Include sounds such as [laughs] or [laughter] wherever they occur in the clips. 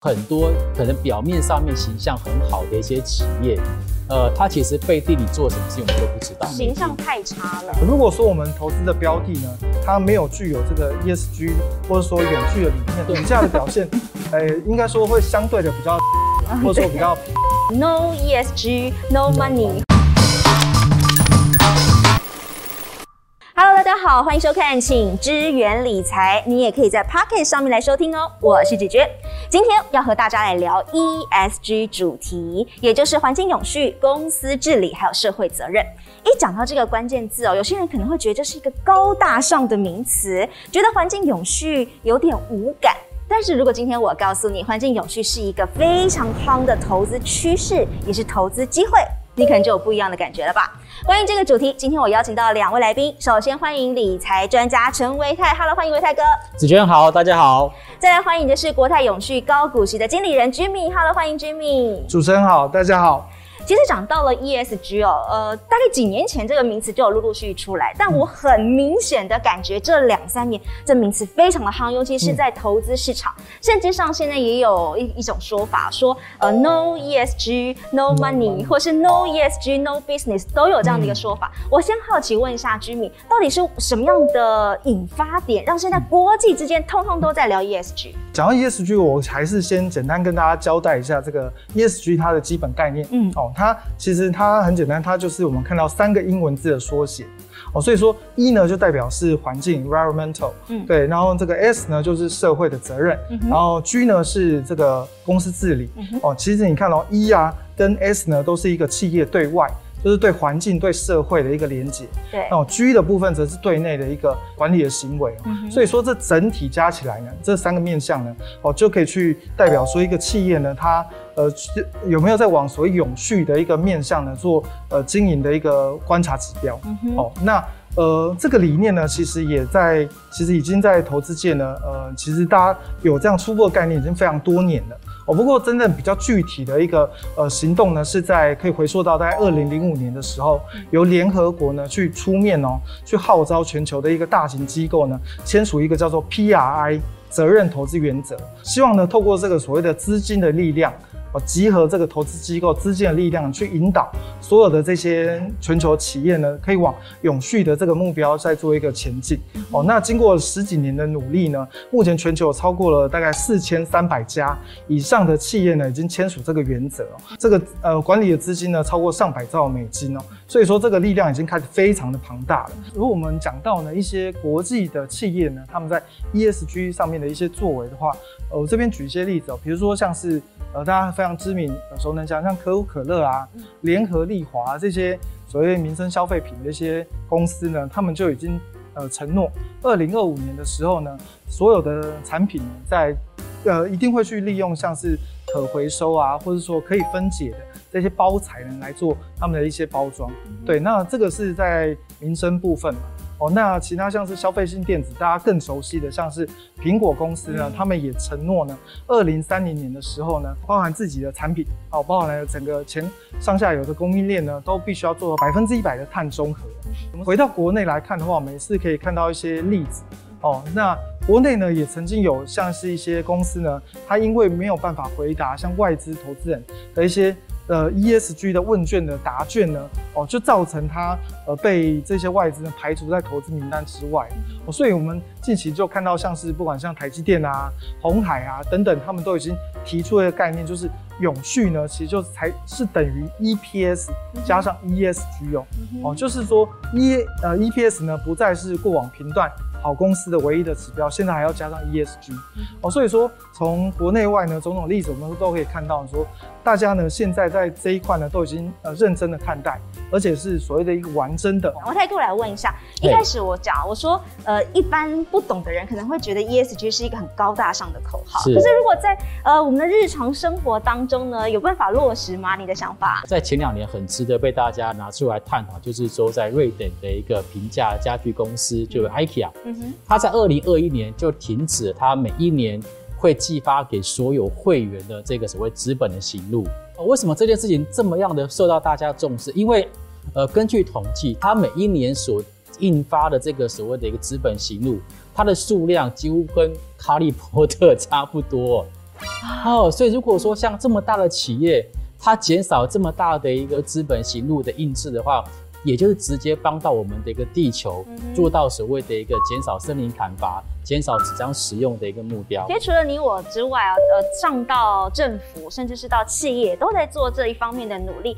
很多可能表面上面形象很好的一些企业，呃，它其实背地里做什么事情我们都不知道。形象太差了。如果说我们投资的标的呢，它没有具有这个 ESG 或者说永续的理念，股价的表现，呃，[laughs] 应该说会相对的比较，或者说比较 [laughs] No ESG, no money。Hello，大家好，欢迎收看《请支援理财》，你也可以在 Pocket 上面来收听哦。我是姐姐，今天要和大家来聊 ESG 主题，也就是环境永续、公司治理还有社会责任。一讲到这个关键字哦，有些人可能会觉得这是一个高大上的名词，觉得环境永续有点无感。但是如果今天我告诉你，环境永续是一个非常夯的投资趋势，也是投资机会，你可能就有不一样的感觉了吧？关于这个主题，今天我邀请到两位来宾，首先欢迎理财专家陈维泰，Hello，欢迎维泰哥。子娟好，大家好。再来欢迎的是国泰永续高股息的经理人 Jimmy，Hello，欢迎 Jimmy。主持人好，大家好。其实讲到了 ESG 哦，呃，大概几年前这个名词就有陆陆续续出来，但我很明显的感觉这两三年这名词非常的夯，尤其是在投资市场，甚至上现在也有一一种说法，说呃 No ESG No Money，或是 No ESG No Business 都有这样的一个说法。我先好奇问一下 Jimmy，到底是什么样的引发点，让现在国际之间通通都在聊 ESG？讲到 ESG，我还是先简单跟大家交代一下这个 ESG 它的基本概念。嗯，哦。它其实它很简单，它就是我们看到三个英文字的缩写哦，所以说 E 呢就代表是环境 （environmental），嗯，对，然后这个 S 呢就是社会的责任，然后 G 呢是这个公司治理哦。其实你看到 E 啊跟 S 呢都是一个企业对外。就是对环境、对社会的一个连接。对，那 G 的部分则是对内的一个管理的行为。嗯，所以说这整体加起来呢，这三个面向呢，哦，就可以去代表说一个企业呢，它呃有没有在往所谓永续的一个面向呢做呃经营的一个观察指标。嗯哦，那呃这个理念呢，其实也在，其实已经在投资界呢，呃，其实大家有这样初步的概念已经非常多年了。哦，不过真正比较具体的一个呃行动呢，是在可以回溯到在二零零五年的时候，由联合国呢去出面哦，去号召全球的一个大型机构呢，签署一个叫做 PRI 责任投资原则，希望呢透过这个所谓的资金的力量。哦，集合这个投资机构资金的力量，去引导所有的这些全球企业呢，可以往永续的这个目标再做一个前进。哦，那经过十几年的努力呢，目前全球有超过了大概四千三百家以上的企业呢，已经签署这个原则。这个呃管理的资金呢，超过上百兆美金哦，所以说这个力量已经开始非常的庞大了。如果我们讲到呢一些国际的企业呢，他们在 ESG 上面的一些作为的话，呃，我这边举一些例子哦，比如说像是。呃，大家非常知名、耳熟能详，像可口可乐啊、联合利华这些所谓民生消费品的一些公司呢，他们就已经呃承诺，二零二五年的时候呢，所有的产品在呃一定会去利用像是可回收啊，或者说可以分解的这些包材呢来做他们的一些包装。对，那这个是在民生部分嘛。哦，那其他像是消费性电子，大家更熟悉的，像是苹果公司呢，他们也承诺呢，二零三零年的时候呢，包含自己的产品，哦，包含了整个前上下游的供应链呢，都必须要做到百分之一百的碳中和。我们回到国内来看的话，我们也是可以看到一些例子。哦，那国内呢，也曾经有像是一些公司呢，它因为没有办法回答像外资投资人的一些。呃，ESG 的问卷的答卷呢，哦，就造成它呃被这些外资呢排除在投资名单之外。哦，所以我们近期就看到像是不管像台积电啊、红海啊等等，他们都已经提出一个概念，就是永续呢，其实就才是等于 EPS 加上 ESG 哦，哦，就是说 E 呃 EPS 呢不再是过往频段。好公司的唯一的指标，现在还要加上 ESG 哦，所以说从国内外呢种种例子，我们都可以看到说，大家呢现在在这一块呢都已经呃认真的看待，而且是所谓的一个完真的。我再过来问一下，一开始我讲我说呃一般不懂的人可能会觉得 ESG 是一个很高大上的口号，可是如果在呃我们的日常生活当中呢，有办法落实吗？你的想法？在前两年很值得被大家拿出来探讨，就是说在瑞典的一个平价家具公司，就是 IKEA。他在二零二一年就停止了他每一年会寄发给所有会员的这个所谓资本的行路。为什么这件事情这么样的受到大家重视？因为，呃，根据统计，他每一年所印发的这个所谓的一个资本行路，它的数量几乎跟哈利波特差不多。哦，所以如果说像这么大的企业，它减少这么大的一个资本行路的印制的话，也就是直接帮到我们的一个地球，做到所谓的一个减少森林砍伐、减少纸张使用的一个目标。其实除了你我之外啊，呃，上到政府，甚至是到企业，都在做这一方面的努力。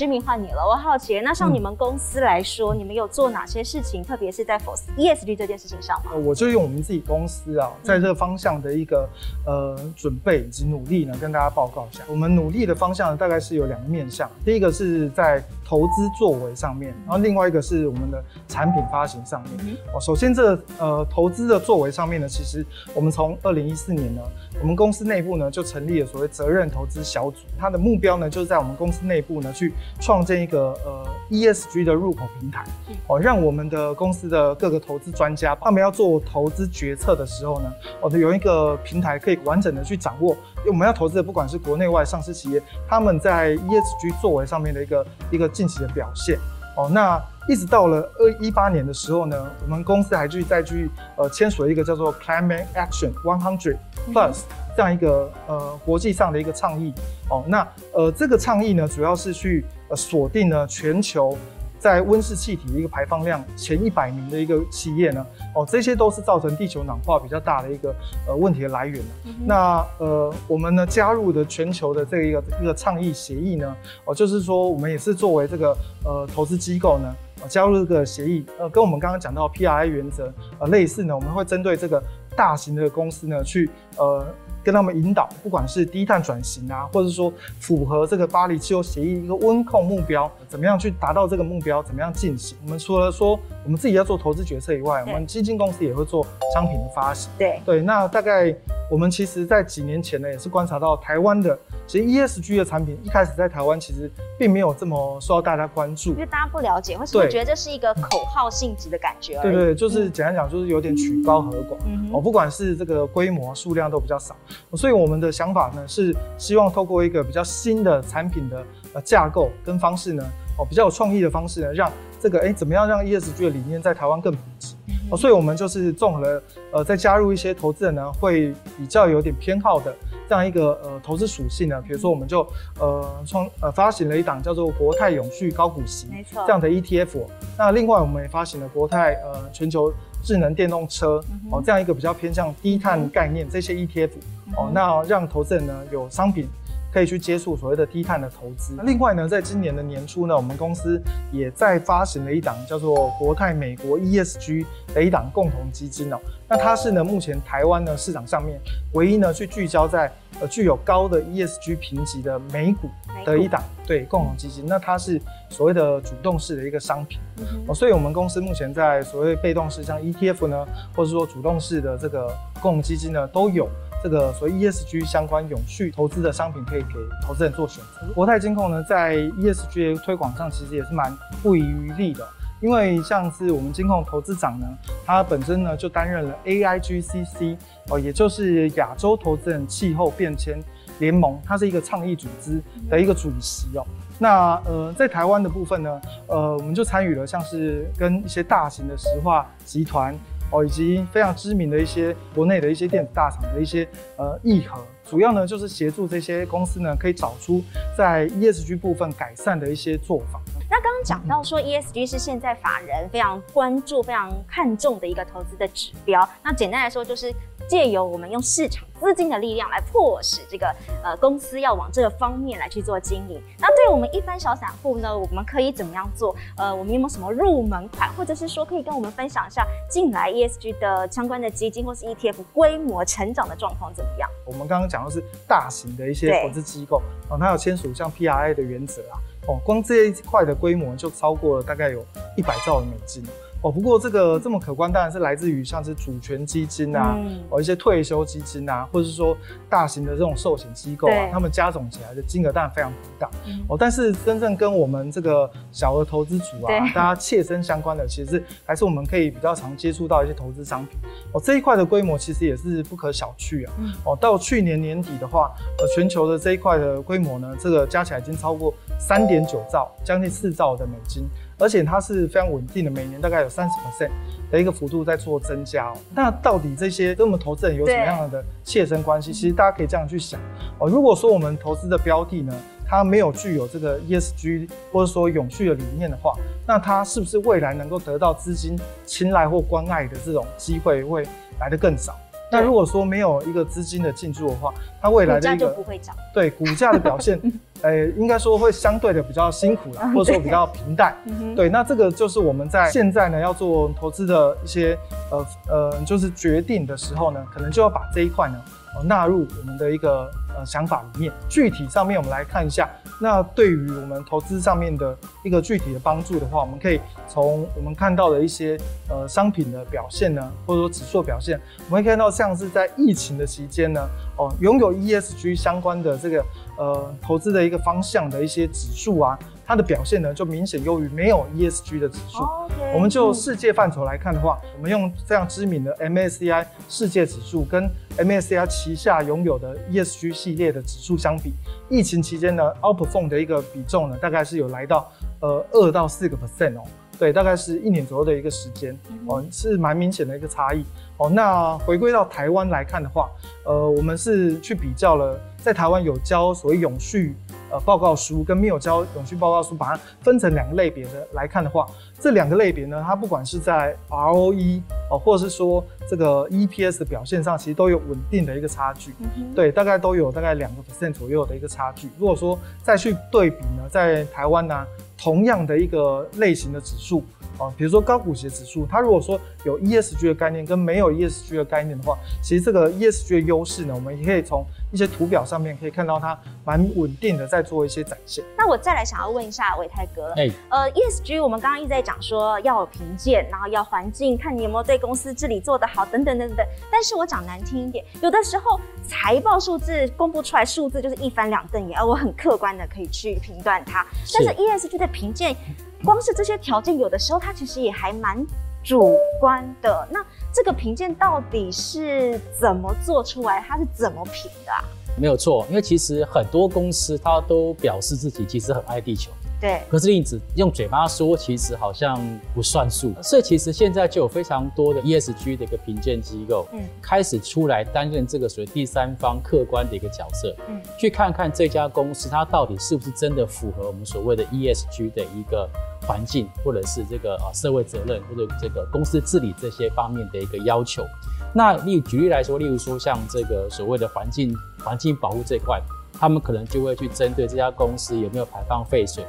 知名换你了，我好奇，那像你们公司来说，你们有做哪些事情？特别是在 o ESG 这件事情上吗？我就用我们自己公司啊，在这个方向的一个呃准备以及努力呢，跟大家报告一下。我们努力的方向大概是有两个面向，第一个是在投资作为上面，然后另外一个是我们的产品发行上面。哦，首先这呃投资的作为上面呢，其实我们从二零一四年呢，我们公司内部呢就成立了所谓责任投资小组，它的目标呢就是在我们公司内部呢去。创建一个呃 ESG 的入口平台，哦，让我们的公司的各个投资专家，他们要做投资决策的时候呢，哦，有一个平台可以完整的去掌握，因为我们要投资的不管是国内外上市企业，他们在 ESG 作为上面的一个一个近期的表现，哦，那一直到了二一八年的时候呢，我们公司还去再去呃签署了一个叫做 Climate Action One Hundred Plus。这样一个呃国际上的一个倡议。哦，那呃这个倡议呢，主要是去呃锁定了全球在温室气体的一个排放量前一百名的一个企业呢，哦这些都是造成地球暖化比较大的一个呃问题的来源那呃我们呢加入的全球的这一个一个倡议协议呢，哦就是说我们也是作为这个呃投资机构呢，加入这个协议，呃跟我们刚刚讲到 P R I 原则呃类似呢，我们会针对这个大型的公司呢去呃。跟他们引导，不管是低碳转型啊，或者说符合这个巴黎气候协议一个温控目标，怎么样去达到这个目标，怎么样进行？我们除了说我们自己要做投资决策以外，我们基金公司也会做商品的发行。对对，那大概我们其实在几年前呢，也是观察到台湾的。其实 ESG 的产品一开始在台湾其实并没有这么受到大家关注，因为大家不了解，或是会觉得这是一个口号性质的感觉。对对，就是简单讲，就是有点曲高和寡。哦，不管是这个规模数量都比较少，所以我们的想法呢是希望透过一个比较新的产品的呃架构跟方式呢，哦比较有创意的方式呢，让这个哎怎么样让 ESG 的理念在台湾更普及。哦，所以我们就是综合了呃再加入一些投资人呢会比较有点偏好的。这样一个呃投资属性呢，比如说我们就呃创呃发行了一档叫做国泰永续高股息，没错，这样的 ETF。那另外我们也发行了国泰呃全球智能电动车哦这样一个比较偏向低碳概念这些 ETF 哦，那让投资人呢有商品。可以去接触所谓的低碳的投资。另外呢，在今年的年初呢，我们公司也在发行了一档叫做国泰美国 ESG 的一档共同基金哦。那它是呢，目前台湾呢市场上面唯一呢去聚焦在呃具有高的 ESG 评级的美股的一档对共同基金。那它是所谓的主动式的一个商品哦，所以我们公司目前在所谓被动式像 ETF 呢，或者说主动式的这个共同基金呢都有。这个所谓 ESG 相关永续投资的商品，可以给投资人做选择。国泰金控呢，在 ESG 推广上其实也是蛮不遗余力的，因为像是我们金控投资长呢，他本身呢就担任了 AIGCC 哦，也就是亚洲投资人气候变迁联盟，它是一个倡议组织的一个主席哦。那呃，在台湾的部分呢，呃，我们就参与了像是跟一些大型的石化集团。哦，以及非常知名的一些国内的一些电子大厂的一些呃议和，主要呢就是协助这些公司呢可以找出在 ESG 部分改善的一些做法。那刚刚讲到说 ESG 是现在法人非常关注、非常看重的一个投资的指标。那简单来说，就是借由我们用市场资金的力量来迫使这个呃公司要往这个方面来去做经营。那对我们一般小散户呢，我们可以怎么样做？呃，我们有没有什么入门款，或者是说可以跟我们分享一下近来 ESG 的相关的基金或是 ETF 规模成长的状况怎么样？我们刚刚讲的是大型的一些投资机构，哦，它有签署像 PRI 的原则啊。哦，光这一块的规模就超过了大概有一百兆的美金。哦，不过这个这么可观，当然是来自于像是主权基金啊，哦一些退休基金啊，或者是说大型的这种寿险机构啊，他们加总起来的金额当然非常大。哦，但是真正跟我们这个小额投资组啊，大家切身相关的，其实还是我们可以比较常接触到一些投资商品。哦，这一块的规模其实也是不可小觑啊。哦，到去年年底的话，呃，全球的这一块的规模呢，这个加起来已经超过三点九兆，将近四兆的美金。而且它是非常稳定的，每年大概有三十 percent 的一个幅度在做增加哦。那到底这些跟我们投资人有什么样的切身关系？其实大家可以这样去想哦。如果说我们投资的标的呢，它没有具有这个 ESG 或者说永续的理念的话，那它是不是未来能够得到资金青睐或关爱的这种机会会来得更少？那如果说没有一个资金的进驻的话，它未来的一个不会涨，对股价的表现，[laughs] 呃，应该说会相对的比较辛苦啦，或者说比较平淡。[laughs] 对，那这个就是我们在现在呢要做投资的一些呃呃，就是决定的时候呢，可能就要把这一块呢。哦，纳入我们的一个呃想法里面。具体上面我们来看一下，那对于我们投资上面的一个具体的帮助的话，我们可以从我们看到的一些呃商品的表现呢，或者说指数表现，我们会看到像是在疫情的期间呢，哦，拥有 ESG 相关的这个呃投资的一个方向的一些指数啊。它的表现呢，就明显优于没有 ESG 的指数。我们就世界范畴来看的话，我们用非常知名的 MSCI 世界指数跟 MSCI 旗下拥有的 ESG 系列的指数相比，疫情期间呢，outperform 的一个比重呢，大概是有来到呃二到四个 percent 哦。对，大概是一年左右的一个时间哦，是蛮明显的一个差异哦。那回归到台湾来看的话，呃，我们是去比较了，在台湾有交所谓永续。呃，报告书跟没有交永续报告书，把它分成两个类别的来看的话，这两个类别呢，它不管是在 ROE 哦，或者是说这个 EPS 的表现上，其实都有稳定的一个差距。对，大概都有大概两个 percent 左右的一个差距。如果说再去对比呢，在台湾呢，同样的一个类型的指数。啊，比如说高股息指数，它如果说有 ESG 的概念跟没有 ESG 的概念的话，其实这个 ESG 的优势呢，我们也可以从一些图表上面可以看到它蛮稳定的在做一些展现。那我再来想要问一下伟泰哥了，哎，呃，ESG 我们刚刚一直在讲说要有评鉴，然后要环境，看你有没有对公司治理做得好，等等等等。但是我讲难听一点，有的时候财报数字公布出来，数字就是一翻两瞪眼，而我很客观的可以去评断它。但是 ESG 的评鉴。光是这些条件，有的时候它其实也还蛮主观的。那这个评鉴到底是怎么做出来？它是怎么评的？啊没有错，因为其实很多公司它都表示自己其实很爱地球。对，可是你只用嘴巴说，其实好像不算数。所以其实现在就有非常多的 ESG 的一个评鉴机构，嗯，开始出来担任这个属于第三方客观的一个角色，嗯，去看看这家公司它到底是不是真的符合我们所谓的 ESG 的一个环境，或者是这个啊社会责任或者这个公司治理这些方面的一个要求。那例举例来说，例如说像这个所谓的环境环境保护这块，他们可能就会去针对这家公司有没有排放废水。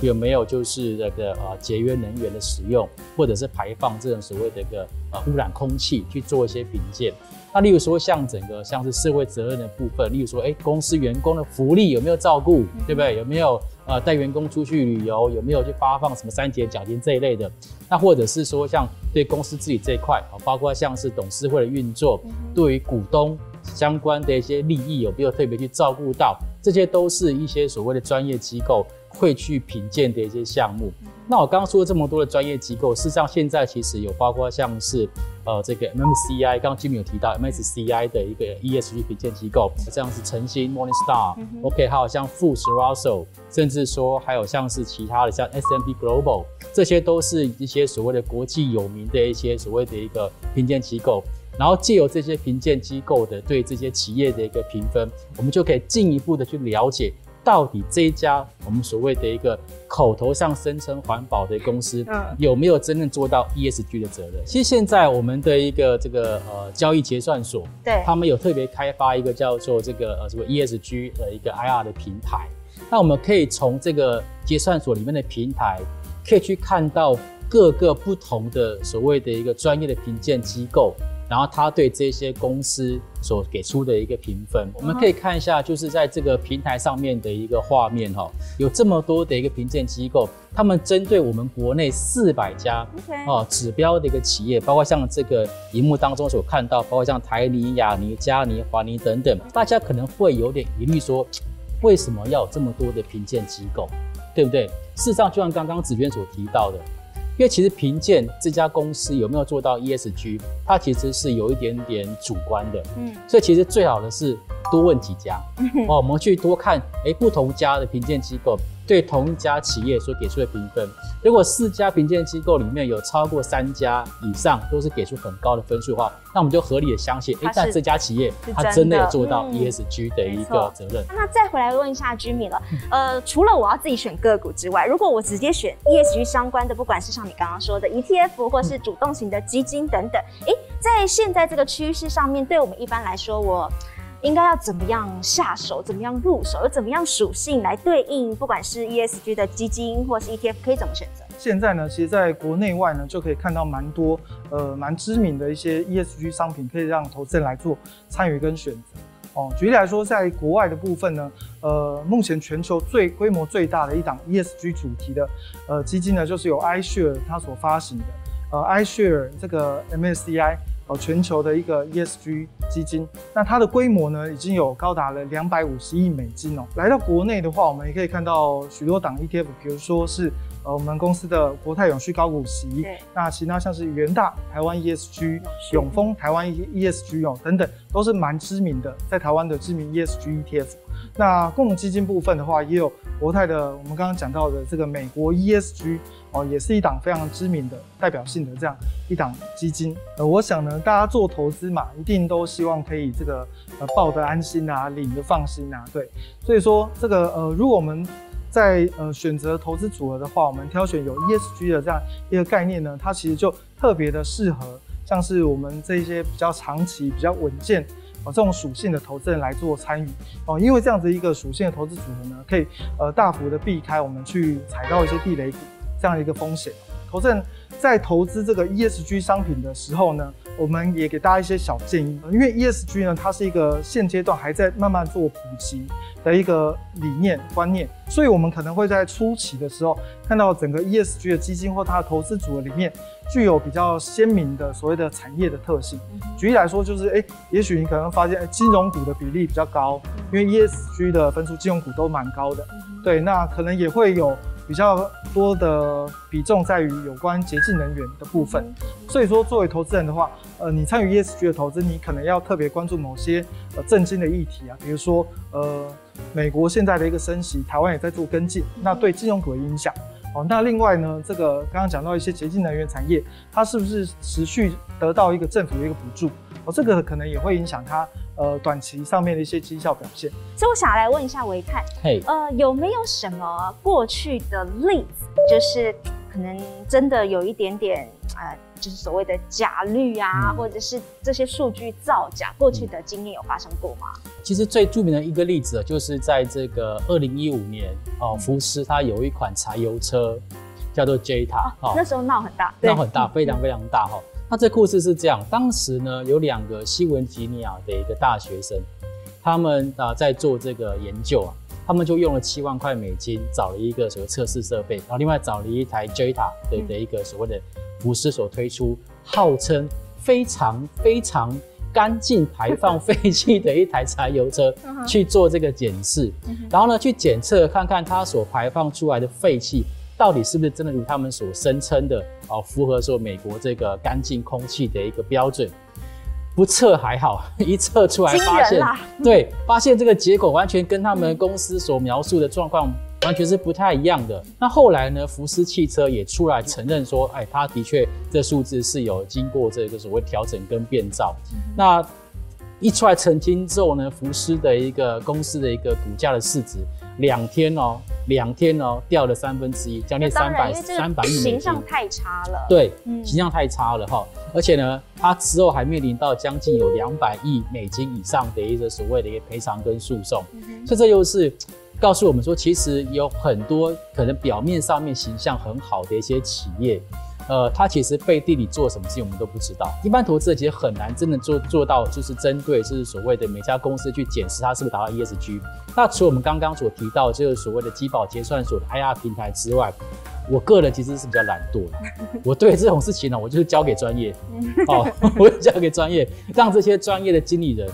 有没有就是那个呃节约能源的使用，或者是排放这种所谓的一个呃污染空气去做一些评鉴？那例如说像整个像是社会责任的部分，例如说哎公司员工的福利有没有照顾，对不对？有没有呃带员工出去旅游？有没有去发放什么三节奖金这一类的？那或者是说像对公司自己这一块啊，包括像是董事会的运作，对于股东相关的一些利益有没有特别去照顾到？这些都是一些所谓的专业机构。会去品鉴的一些项目。那我刚刚说了这么多的专业机构，事实上现在其实有包括像是呃这个 MSCI，刚刚 Jimmy 有提到 MSCI 的一个 ESG 品鉴机构，像是晨星 Morningstar，OK，还有像富时 Russell，甚至说还有像是其他的像 S&P Global，这些都是一些所谓的国际有名的一些所谓的一个评鉴机构。然后借由这些评鉴机构的对这些企业的一个评分，我们就可以进一步的去了解。到底这一家我们所谓的一个口头上声称环保的公司，有没有真正做到 ESG 的责任？其实现在我们的一个这个呃交易结算所，对，他们有特别开发一个叫做这个呃什么 ESG 的一个 IR 的平台。那我们可以从这个结算所里面的平台，可以去看到各个不同的所谓的一个专业的评鉴机构。然后他对这些公司所给出的一个评分，我们可以看一下，就是在这个平台上面的一个画面哈，有这么多的一个评鉴机构，他们针对我们国内四百家哦指标的一个企业，包括像这个荧幕当中所看到，包括像台泥、亚泥、嘉尼、华尼等等，大家可能会有点疑虑说，为什么要有这么多的评鉴机构，对不对？事实上，就像刚刚子娟所提到的。因为其实评鉴这家公司有没有做到 ESG，它其实是有一点点主观的，嗯，所以其实最好的是多问几家，[laughs] 哦，我们去多看，哎，不同家的评鉴机构对同一家企业所给出的评分。如果四家评鉴机构里面有超过三家以上都是给出很高的分数的话，那我们就合理的相信，哎，但这家企业它真的有做到 ESG 的一个责任。那再回来问一下居民了，呃，除了我要自己选个股之外，如果我直接选 ESG 相关的，不管是像你刚刚说的 ETF 或是主动型的基金等等，哎，在现在这个趋势上面，对我们一般来说，我。应该要怎么样下手？怎么样入手？有怎么样属性来对应？不管是 ESG 的基金或是 ETF，可以怎么选择？现在呢，其实在国内外呢，就可以看到蛮多呃蛮知名的一些 ESG 商品，可以让投资人来做参与跟选择。哦，举例来说，在国外的部分呢，呃，目前全球最规模最大的一档 ESG 主题的呃基金呢，就是由 iShare 它所发行的呃 iShare 这个 MSCI。哦，全球的一个 ESG 基金，那它的规模呢，已经有高达了两百五十亿美金哦。来到国内的话，我们也可以看到许多档 ETF，比如说是呃我们公司的国泰永续高股息，那其他像是元大台湾 ESG、永丰台湾 ESG 哦等等，都是蛮知名的，在台湾的知名 ESG ETF。那共同基金部分的话，也有国泰的，我们刚刚讲到的这个美国 ESG 哦，也是一档非常知名的、代表性的这样一档基金。呃，我想呢，大家做投资嘛，一定都希望可以这个呃抱得安心啊，领得放心啊，对。所以说这个呃，如果我们在呃选择投资组合的话，我们挑选有 ESG 的这样一个概念呢，它其实就特别的适合，像是我们这些比较长期、比较稳健。这种属性的投资人来做参与哦，因为这样子一个属性的投资组合呢，可以呃大幅的避开我们去踩到一些地雷股这样一个风险。投资人在投资这个 ESG 商品的时候呢，我们也给大家一些小建议，因为 ESG 呢，它是一个现阶段还在慢慢做普及的一个理念观念，所以我们可能会在初期的时候看到整个 ESG 的基金或它的投资组合里面。具有比较鲜明的所谓的产业的特性。举例来说，就是哎，也许你可能发现，金融股的比例比较高，因为 ESG 的分数，金融股都蛮高的。对，那可能也会有比较多的比重在于有关洁净能源的部分。所以说，作为投资人的话，呃，你参与 ESG 的投资，你可能要特别关注某些呃震惊的议题啊，比如说呃，美国现在的一个升息，台湾也在做跟进，那对金融股的影响。哦，那另外呢，这个刚刚讲到一些洁净能源产业，它是不是持续得到一个政府的一个补助？哦，这个可能也会影响它呃短期上面的一些绩效表现。所以我想来问一下维泰，嘿，呃，有没有什么过去的例子，就是可能真的有一点点呃。就是所谓的假率啊，或者是这些数据造假，过去的经验有发生过吗？其实最著名的一个例子，就是在这个二零一五年哦，福斯它有一款柴油车叫做 Jetta，那时候闹很大，闹很大，非常非常大哈。那这故事是这样，当时呢有两个西文吉尼亚的一个大学生，他们啊在做这个研究啊，他们就用了七万块美金找了一个所谓测试设备，然后另外找了一台 Jetta 的的一个所谓的。福斯所推出号称非常非常干净排放 [laughs] 废气的一台柴油车去做这个检视，然后呢去检测看看它所排放出来的废气到底是不是真的如他们所声称的哦，符合说美国这个干净空气的一个标准。不测还好，[laughs] 一测出来发现，对，发现这个结果完全跟他们公司所描述的状况。完全是不太一样的。那后来呢？福斯汽车也出来承认说，哎，他的确这数字是有经过这个所谓调整跟变造。那一出来澄清之后呢，福斯的一个公司的一个股价的市值，两天哦，两天哦，掉了三分之一，将近三百三百亿美金。形象太差了。对，形象太差了哈。而且呢，他之后还面临到将近有两百亿美金以上的一个所谓的一个赔偿跟诉讼。所以这又是。告诉我们说，其实有很多可能表面上面形象很好的一些企业，呃，他其实背地里做什么事情我们都不知道。一般投资者其实很难真的做做到，就是针对就是所谓的每家公司去检视它是不是达到 ESG。那除了我们刚刚所提到就是所谓的基保结算所的 IR 平台之外，我个人其实是比较懒惰的。[laughs] 我对这种事情呢，我就是交给专业，哦，[laughs] 我交给专业，让这些专业的经理人。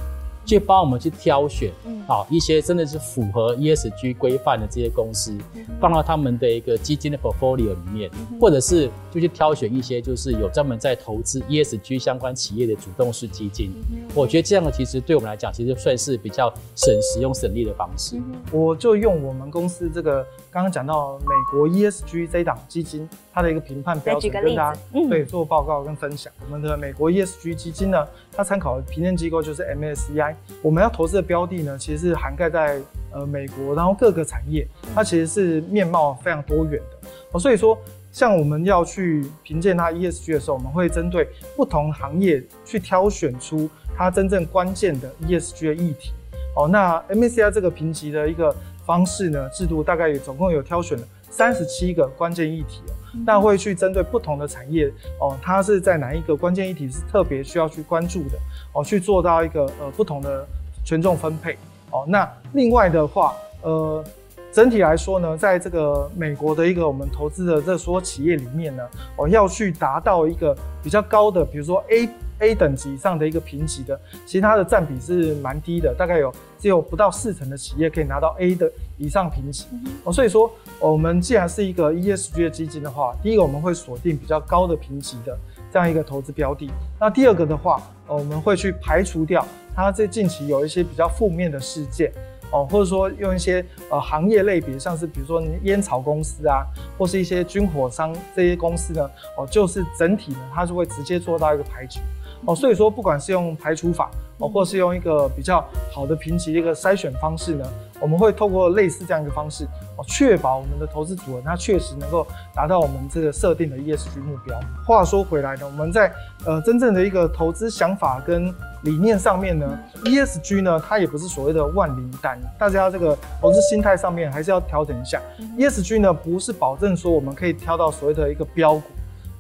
去帮我们去挑选，好一些真的是符合 ESG 规范的这些公司，放到他们的一个基金的 portfolio 里面，或者是就去挑选一些就是有专门在投资 ESG 相关企业的主动式基金。我觉得这样的其实对我们来讲，其实算是比较省时用省力的方式。我就用我们公司这个刚刚讲到美国 ESG 这档基金，它的一个评判标准跟大家对做报告跟分享。我们的美国 ESG 基金呢，它参考的评鉴机构就是 MSCI。我们要投资的标的呢，其实是涵盖在呃美国，然后各个产业，它其实是面貌非常多元的。哦，所以说像我们要去评鉴它 ESG 的时候，我们会针对不同行业去挑选出它真正关键的 ESG 的议题。哦，那 MACI 这个评级的一个方式呢，制度大概也总共有挑选了三十七个关键议题哦，那会去针对不同的产业哦，它是在哪一个关键议题是特别需要去关注的哦，去做到一个呃不同的权重分配哦。那另外的话，呃，整体来说呢，在这个美国的一个我们投资的这所企业里面呢，哦，要去达到一个比较高的，比如说 A。A 等级以上的一个评级的，其实它的占比是蛮低的，大概有只有不到四成的企业可以拿到 A 的以上评级哦。所以说，我们既然是一个 ESG 的基金的话，第一个我们会锁定比较高的评级的这样一个投资标的。那第二个的话，呃，我们会去排除掉它在近期有一些比较负面的事件。哦，或者说用一些呃行业类别，像是比如说烟草公司啊，或是一些军火商这些公司呢，哦，就是整体呢，它就会直接做到一个排除。哦，所以说不管是用排除法，哦，或是用一个比较好的评级的一个筛选方式呢，我们会透过类似这样一个方式，哦，确保我们的投资组合它确实能够达到我们这个设定的 ESG 目标。话说回来呢，我们在呃真正的一个投资想法跟理念上面呢，ESG 呢，它也不是所谓的万灵丹，大家这个投资心态上面还是要调整一下。ESG 呢，不是保证说我们可以挑到所谓的一个标股，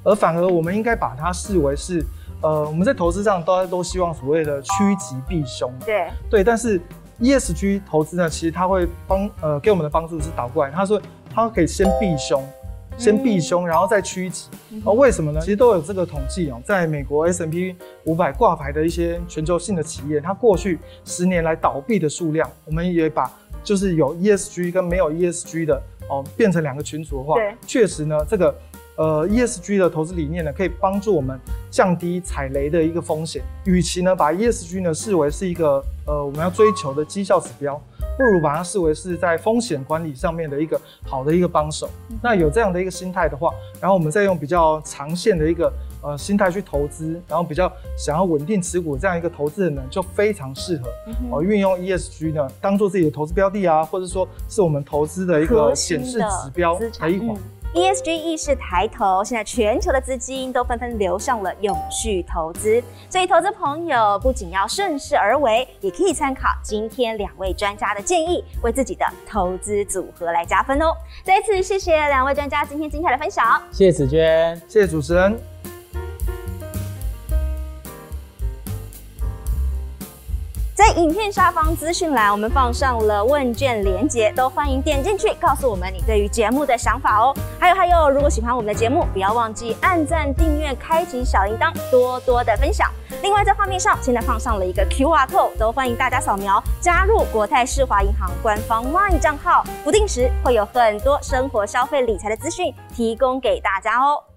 而反而我们应该把它视为是。呃，我们在投资上，大家都希望所谓的趋吉避凶。对对，但是 ESG 投资呢，其实它会帮呃给我们的帮助是倒过来，他说它可以先避凶，先避凶，然后再趋吉。哦，为什么呢？其实都有这个统计哦，在美国 S M P 五百挂牌的一些全球性的企业，它过去十年来倒闭的数量，我们也把就是有 ESG 跟没有 ESG 的哦变成两个群组的话，确实呢这个。呃，ESG 的投资理念呢，可以帮助我们降低踩雷的一个风险。与其呢把 ESG 呢视为是一个呃我们要追求的绩效指标，不如把它视为是在风险管理上面的一个好的一个帮手。那有这样的一个心态的话，然后我们再用比较长线的一个呃心态去投资，然后比较想要稳定持股这样一个投资人呢，就非常适合哦运用 ESG 呢当做自己的投资标的啊，或者说是我们投资的一个显示指标的一环。ESG 意识抬头，现在全球的资金都纷纷流向了永续投资，所以投资朋友不仅要顺势而为，也可以参考今天两位专家的建议，为自己的投资组合来加分哦。再次谢谢两位专家今天精彩的分享，谢谢子娟，谢谢主持人。在影片下方资讯栏，我们放上了问卷连接，都欢迎点进去，告诉我们你对于节目的想法哦。还有还有，如果喜欢我们的节目，不要忘记按赞、订阅、开启小铃铛，多多的分享。另外，在画面上现在放上了一个 QR code，都欢迎大家扫描，加入国泰世华银行官方 LINE 账号，不定时会有很多生活消费理财的资讯提供给大家哦。